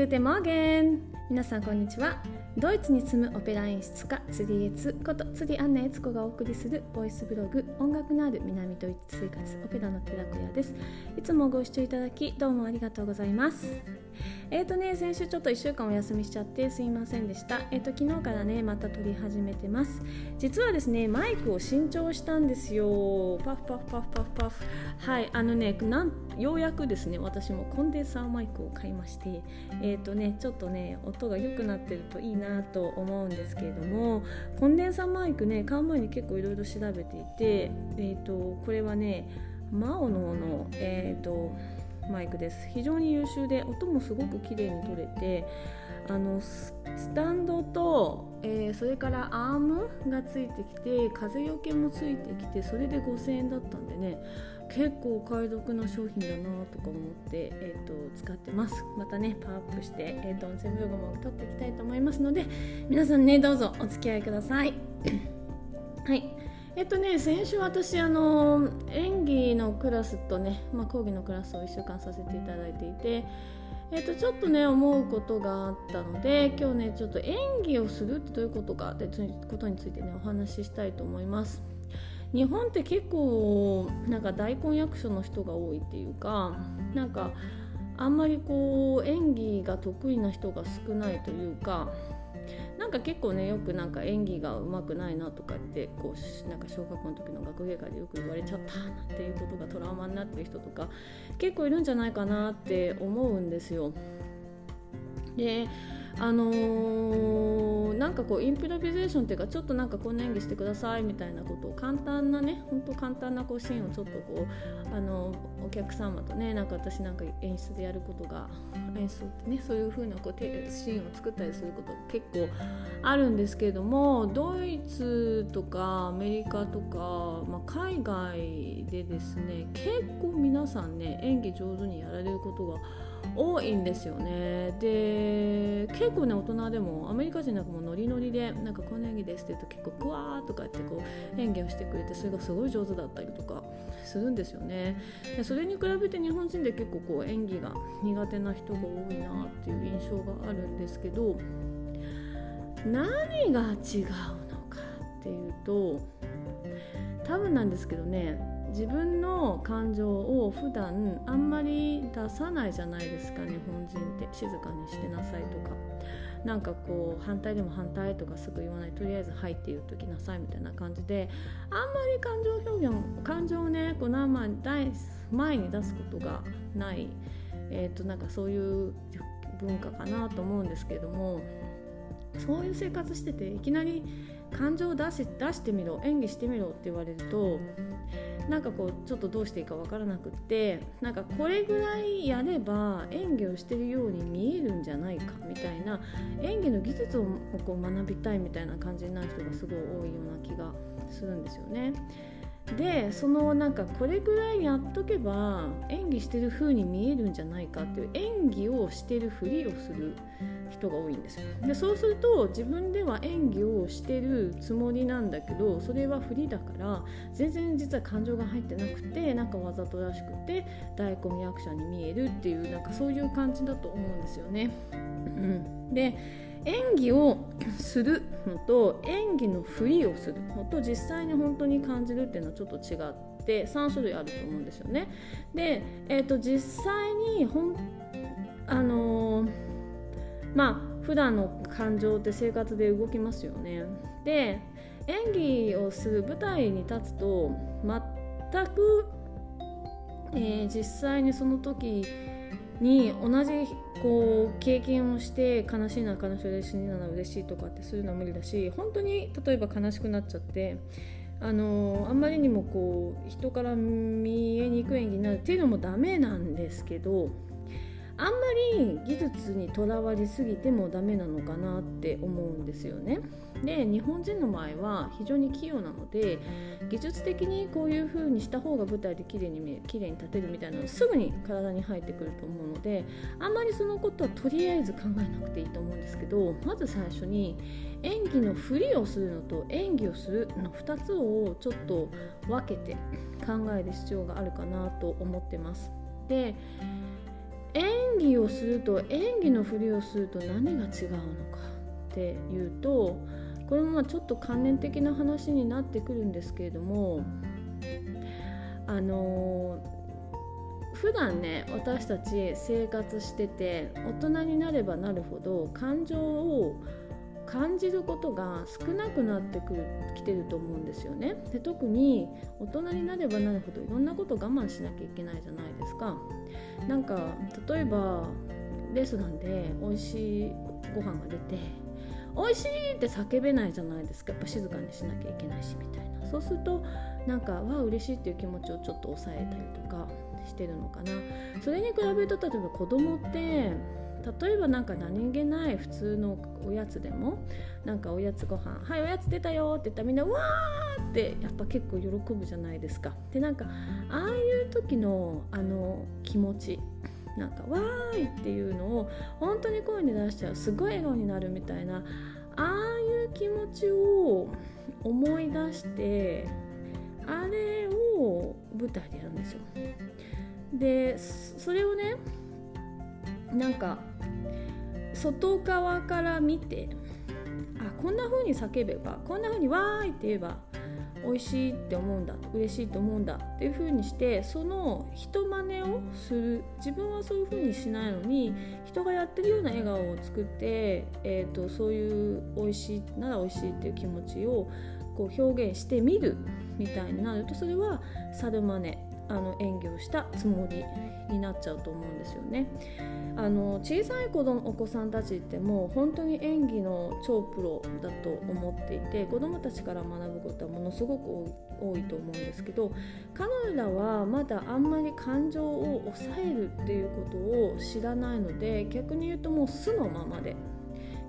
グテモーゲン皆さんこんにちは。ドイツに住むオペラ演出家釣りエツこと釣りアンナエツコがお送りするボイスブログ音楽のある南ドイツ生活オペラの寺子屋です。いつもご視聴いただきどうもありがとうございます。えーとね、先週ちょっと1週間お休みしちゃってすいませんでした。えーと、昨日からね、また撮り始めてます。実はですね、マイクを新調したんですよ。パフパフパフパフパフ。はい、あのね、なんようやくですね、私もコンデンサーマイクを買いまして、えーとね、ちょっとね、音が良くなってるといいなと思うんですけれども、コンデンサーマイクね、買う前に結構いろいろ調べていて、えーと、これはね、マオノの、えーとマイクです。非常に優秀で音もすごく綺麗に取れてあのスタンドと、えー、それからアームがついてきて風よけもついてきてそれで5000円だったんでね結構お買い得な商品だなとか思って、えーと、使ってます。またねパワーアップして、えーと、音声ブログも撮っていきたいと思いますので皆さんねどうぞお付き合いください。はい。えっとね先週私あの演技のクラスとね、まあ、講義のクラスを1週間させていただいていてえっと、ちょっとね思うことがあったので今日ねちょっと演技をするってどういうことかってことについてねお話ししたいと思います。日本って結構なんか大根役所の人が多いっていうかなんかあんまりこう演技が得意な人が少ないというかなんか結構ねよくなんか演技がうまくないなとかってこうなんか小学校の時の学芸会でよく言われちゃったなんていうことがトラウマになってる人とか結構いるんじゃないかなって思うんですよ。であのー、なんかこうインプロビゼーションっていうかちょっとなんかこんな演技してくださいみたいなことを簡単なね本当簡単なこうシーンをちょっとこうあのお客様とねなんか私なんか演出でやることが演出ってねそういう風なこうシーンを作ったりすること結構あるんですけれどもドイツとかアメリカとか、まあ、海外でですね結構皆さんね演技上手にやられることが多いんですよね。で結構ね大人でもアメリカ人なんかもノリノリでなんかこんな演技ですって言うと結構クワーとかってこう演技をしてくれてそれがすごい上手だったりとかするんですよね。でそれに比べて日本人で結構こう演技が苦手な人が多いなっていう印象があるんですけど何が違うのかっていうと多分なんですけどね自分の感情を普段あんまり出さないじゃないですか日本人って。静かにしてなさいとか。なんかこう反対でも反対とかすぐ言わないとりあえず「はい」って言うときなさいみたいな感じであんまり感情表現感情をねこう生前に出すことがない、えー、となんかそういう文化かなと思うんですけどもそういう生活してていきなり感情を出出してみろ演技してみろって言われるとなんかこうちょっとどうしていいか分からなくってなんかこれぐらいやれば演技をしてるように見えるんじゃないかみたいな演技の技術をこう学びたいみたいな感じになる人がすごい多いような気がするんですよね。でそのなんかこれぐらいやっとけば演技してる風に見えるんじゃないかっていう演技をしてるふりをする人が多いんですよでそうすると自分では演技をしてるつもりなんだけどそれは振りだから全然実は感情が入ってなくてなんかわざとらしくて大根役者に見えるっていうなんかそういう感じだと思うんですよね。うん、で演技をするのと演技のふりをするのと実際に本当に感じるっていうのはちょっと違って3種類あると思うんですよね。で、えーと、実際にほんあのーまあ普段の感情って生活で動きますよね。で演技をする舞台に立つと全く、えー、実際にその時に同じこう経験をして悲しいな悲しい嬉しいな嬉しいとかってするのは無理だし本当に例えば悲しくなっちゃってあのあんまりにもこう人から見えにくい演技になるっていうのもダメなんですけどあんまり技術にとらわりすぎてもダメなのかなって思うんですよね。で日本人の場合は非常に器用なので技術的にこういう風にした方が舞台で綺麗に綺麗に立てるみたいなのすぐに体に入ってくると思うのであんまりそのことはとりあえず考えなくていいと思うんですけどまず最初に演技のふりをするのと演技をするの2つをちょっと分けて考える必要があるかなと思ってます。で演技をすると演技のふりをすると何が違うのかっていうとこれもまあちょっと関連的な話になってくるんですけれどもあの普段ね私たち生活してて大人になればなるほど感情を感じることが少なくなってくるきてると思うんですよね。で特に大人になればなるほどいろんなこと我慢しなきゃいけないじゃないですか。なんか例えばレストランで美味しいご飯が出て美味しいって叫べないじゃないですか。やっぱ静かにしなきゃいけないしみたいな。そうするとなんかわあ嬉しいっていう気持ちをちょっと抑えたりとかしてるのかな。それに比べると例えば子供って例えばなんか何気ない普通のおやつでもなんかおやつご飯はいおやつ出たよって言ったらみんなわーってやっぱ結構喜ぶじゃないですか。でなんかああいう時のあの気持ちなんかわーいっていうのを本当に声に出しちゃうすごい笑顔になるみたいなああいう気持ちを思い出してあれを舞台でやるんですよ。でそれをねなんか外側から見てあこんな風に叫べばこんな風にわーいって言えば美味しいって思うんだ嬉しいと思うんだっていう風にしてその人真似をする。自分はそういう風にしないのに人がやってるような笑顔を作って、えーと、そういう美味しいなら美味しいっていう気持ちをこう表現してみるみたいになるとそれは猿真似あの演技をしたつもりになっちゃうと思うんですよね。あの小さい子供お子さんたちってもう本当に演技の超プロだと思っていて子どもたちから学ぶことはものすごく多いと思うんですけど彼らはまだあんまり感情を抑えるっていうことを知らないので逆に言うともう素のままで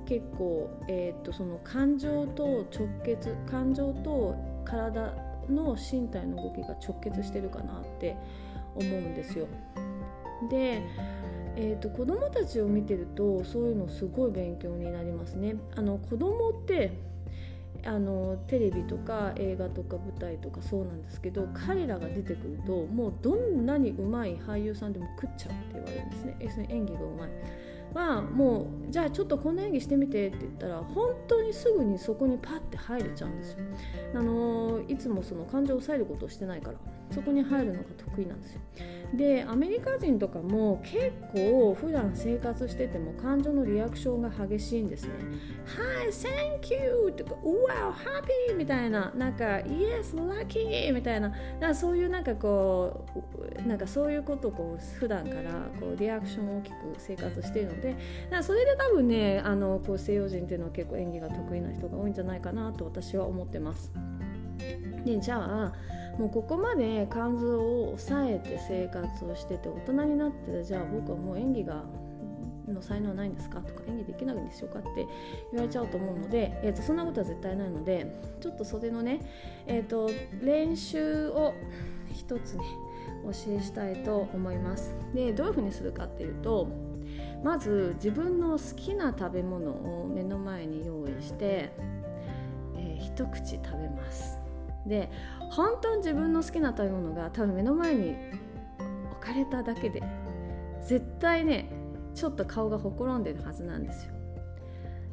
結構、えーとその感情と直結感情と体の身体の動きが直結してるかなって思うんですよ。で、えーと、子どもたちを見てるとそういうのすごい勉強になりますね。あの子供ってあのテレビとか映画とか舞台とかそうなんですけど彼らが出てくるともうどんなに上手い俳優さんでも食っちゃうって言われるんですね。演技が上手い。はもうじゃあちょっとこんな演技してみてって言ったら本当にすぐにそこにパッて入れちゃうんですよ。あのいつもその感情を抑えることをしてないからそこに入るのが得意なんですよ。でアメリカ人とかも結構普段生活してても感情のリアクションが激しいんですね。はい、Thank you! とか Wow, happy! みたいななんか Yes, lucky! みたいななそういうなんかこうなんかそういうことをこう普段からこうリアクションを大きく生活しているのでそれで多分ねあのこう西洋人っていうのは結構演技が得意な人が多いんじゃないかなと私は思ってます。でじゃあもうここまで肝臓を抑えて生活をしてて大人になってじゃあ僕はもう演技がの才能はないんですか？とか演技できないんでしょうかって言われちゃうと思うので、えー、とそんなことは絶対ないのでちょっとそれのね、えーと、練習を一つね教えしたいと思います。でどういうふうにするかっていうとまず自分の好きな食べ物を目の前に用意して、えー、一口食べます。で本当に自分の好きな食べ物が多分目の前に置かれただけで絶対ねちょっと顔がほころんでるはずなんですよ。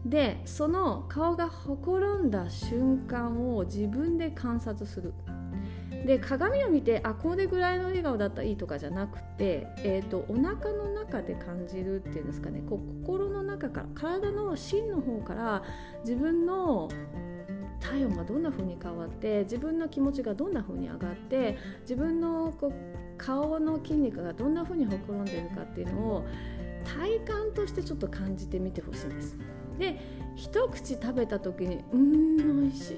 でその顔がほころんだ瞬間を自分で観察する。で鏡を見てあこれぐらいの笑顔だったらいいとかじゃなくて、えーと、お腹の中で感じるっていうんですかね。こう心の中から体の芯の方から自分の体温がどんな風に変わって自分の気持ちがどんな風に上がって自分のこう顔の筋肉がどんな風にほころんでいるかっていうのを体感としてちょっと感じてみてほしいんです。で一口食べた時に「うん美味しい」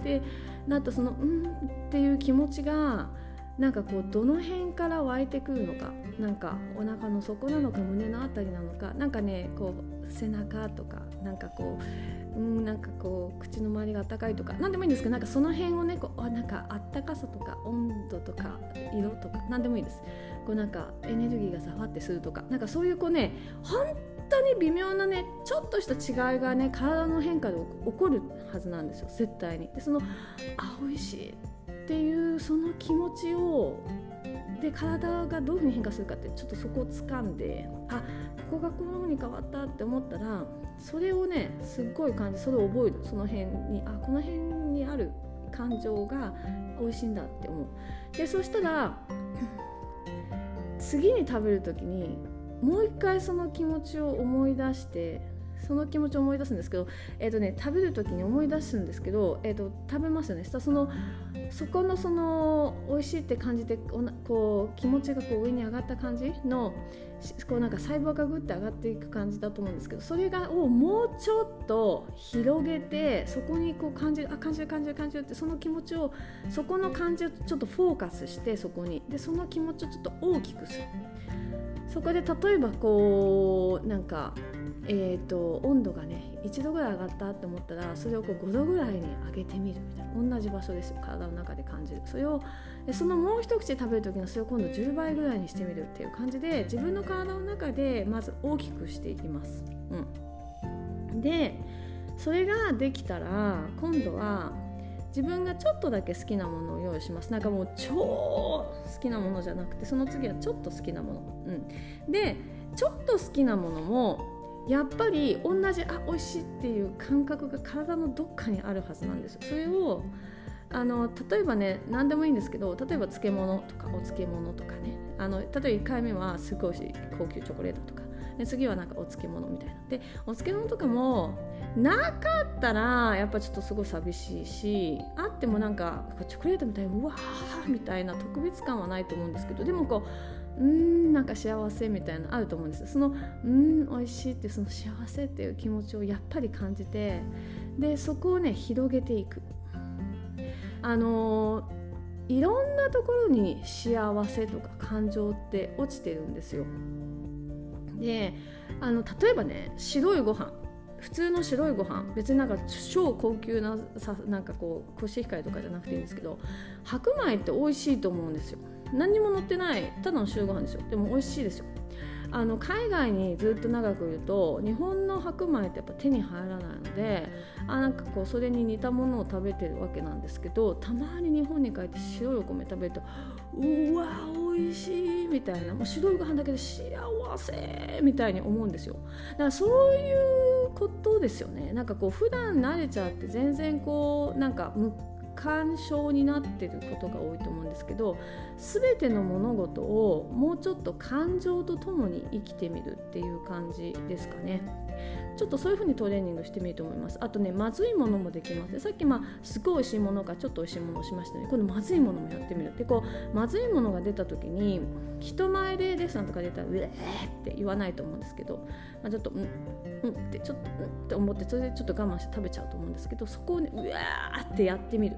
ってなったその「うん」っていう気持ちがなんかこうどの辺から湧いてくるのかなんかお腹の底なのか胸の辺りなのかなんかねこう背中とかなんかこううんなんかこう口の周りがあったかいとか何でもいいんですけどなんかその辺をねこうあなんかあったかさとか温度とか色とか何でもいいです。こうなんかエネルギーがさわってするとかなんかそういうこうね本当に微妙なねちょっとした違いがね体の変化で起こるはずなんですよ絶対に。でそのあ美味しいっていうその気持ちをで体がどういうふうに変化するかってちょっとそこを掴んであここがこのふうに変わったって思ったらそれをねすっごい感じそれを覚える。その辺にあこの辺にある感情が美味しいんだって思う。でそしたら 次に食べる時にもう一回その気持ちを思い出してその気持ちを思い出すんですけど、えーとね、食べる時に思い出すんですけど、えーと、食べますよね。そのそこのその美味しいって感じてこう気持ちがこう上に上がった感じのこうなんか細胞がグッて上がっていく感じだと思うんですけどそれがをもうちょっと広げてそこにこう感じるあ感じる感じる感じるってその気持ちをそこの感じをちょっとフォーカスしてそこに。でその気持ちをちょっと大きくする。そこで例えばこうなんかえーと、温度がね1度ぐらい上がったって思ったらそれをこう5度ぐらいに上げてみるみたいな。同じ場所ですよ。体の中で感じる。それをそのもう一口食べる時のそれを今度10倍ぐらいにしてみるっていう感じで自分の体の中でまず大きくしていきます。うん、でそれができたら今度は自分がちょっとだけ好きなものを用意します。なんかもう超好きなものじゃなくてその次はちょっと好きなもの、うん、でちょっと好きなものもやっぱり同じあ美味しいっていう感覚が体のどっかにあるはずなんですそれをあの例えばね何でもいいんですけど例えば漬物とかお漬物とかね。あの例えば1回目はすごい高級チョコレートとか。で次はなんかお漬物みたいな。でお漬物とかもなかったらやっぱちょっとすごい寂しいしあってもなんかチョコレートみたいにうわーみたいな特別感はないと思うんですけどでもこううんなんか幸せみたいなあると思うんですそのうん美味しいってその幸せっていう気持ちをやっぱり感じてでそこをね広げていく。あのいろんなところに幸せとか感情って落ちてるんですよ。であの例えばね白いご飯。普通の白いご飯。別になんか超高級なさなんかこうコシヒカリとかじゃなくていいんですけど白米って美味しいと思うんですよ。何にも乗ってないただの白ご飯ですよ。でも美味しいですよ。あの海外にずっと長くいると日本の白米ってやっぱ手に入らないのであなんかこうそれに似たものを食べてるわけなんですけどたまに日本に帰って白いお米食べるとうわ美味しいみたいなもう白いご飯だけで幸せみたいに思うんですよ。だからそういうことですよね。なんかこう普段慣れちゃって全然こうなんか干渉になってることが多いと思うんですけど全ての物事をもうちょっと感情とともに生きてみるっていう感じですかね。ちょっとそういう風にトレーニングしてみると思います。あとねまずいものもできますさっきまあすごい美味しいものかちょっと美味しいものをしましたね。今度まずいものもやってみる。でこうまずいものが出た時に人前でレストランとか出たらうえーって言わないと思うんですけど、まあ、ちょっとうんうんってちょっとうんって思ってそれでちょっと我慢して食べちゃうと思うんですけどそこをねうわーってやってみる。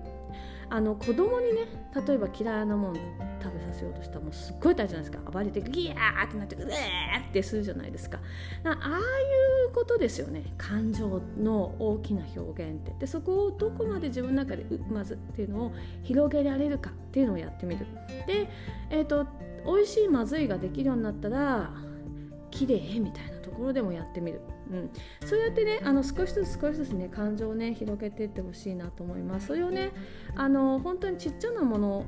あの子供にね例えば嫌いなもん食べさせようとしたらもうすっごい大事じゃなんですか。暴れてギヤーってなってうえーってするじゃないですか。ああいことですよね。感情の大きな表現って。でそこをどこまで自分の中でまずっていうのを広げられるかっていうのをやってみる。で、えーと、と美味しいまずいができるようになったら綺麗みたいなところでもやってみる。うん、そうやってねあの少しずつ少しずつね感情をね広げていってほしいなと思います。それをねあの本当にちっちゃなもの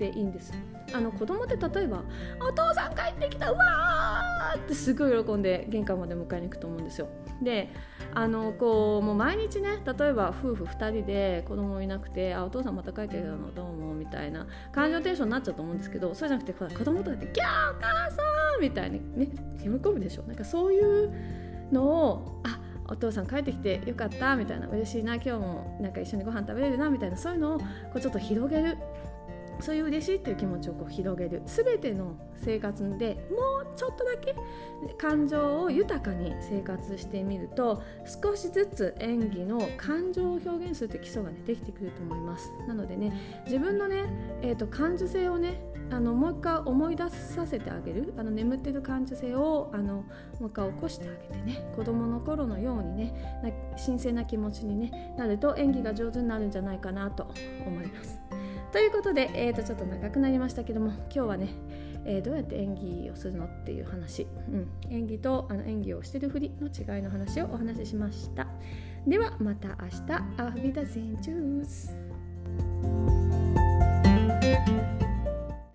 でいいんですあの子供って例えば「お父さん帰ってきたうわ!」ってすごい喜んで玄関まで迎えに行くと思うんですよであのこうもう毎日ね例えば夫婦2人で子供いなくて「あお父さんまた帰ってきたの？どうも」みたいな感情テンションになっちゃうと思うんですけどそうじゃなくて子供とかで「ギャーお母さん!」みたいにね喜ぶでしょなんかそういうのをあお父さん帰ってきてよかったみたいな嬉しいな今日もなんか一緒にご飯食べれるなみたいなそういうのをこうちょっと広げるそういう嬉しいっていう気持ちをこう広げる。全ての生活でもうちょっとだけ感情を豊かに生活してみると少しずつ演技の感情を表現するって基礎がねできてくると思います。なのでね自分のね、えーと、感受性をねあのもう一回思い出させてあげる。あの眠ってる感受性をあのもう一回起こしてあげてね子供の頃のようにね神聖な気持ちに、ね、なると演技が上手になるんじゃないかなと思います。ということで、えー、とちょっと長くなりましたけども今日はね、えー、どうやって演技をするのっていう話、うん、演技とあの演技をしてるふりの違いの話をお話ししました。ではまた明日。アフビダゼンチュース。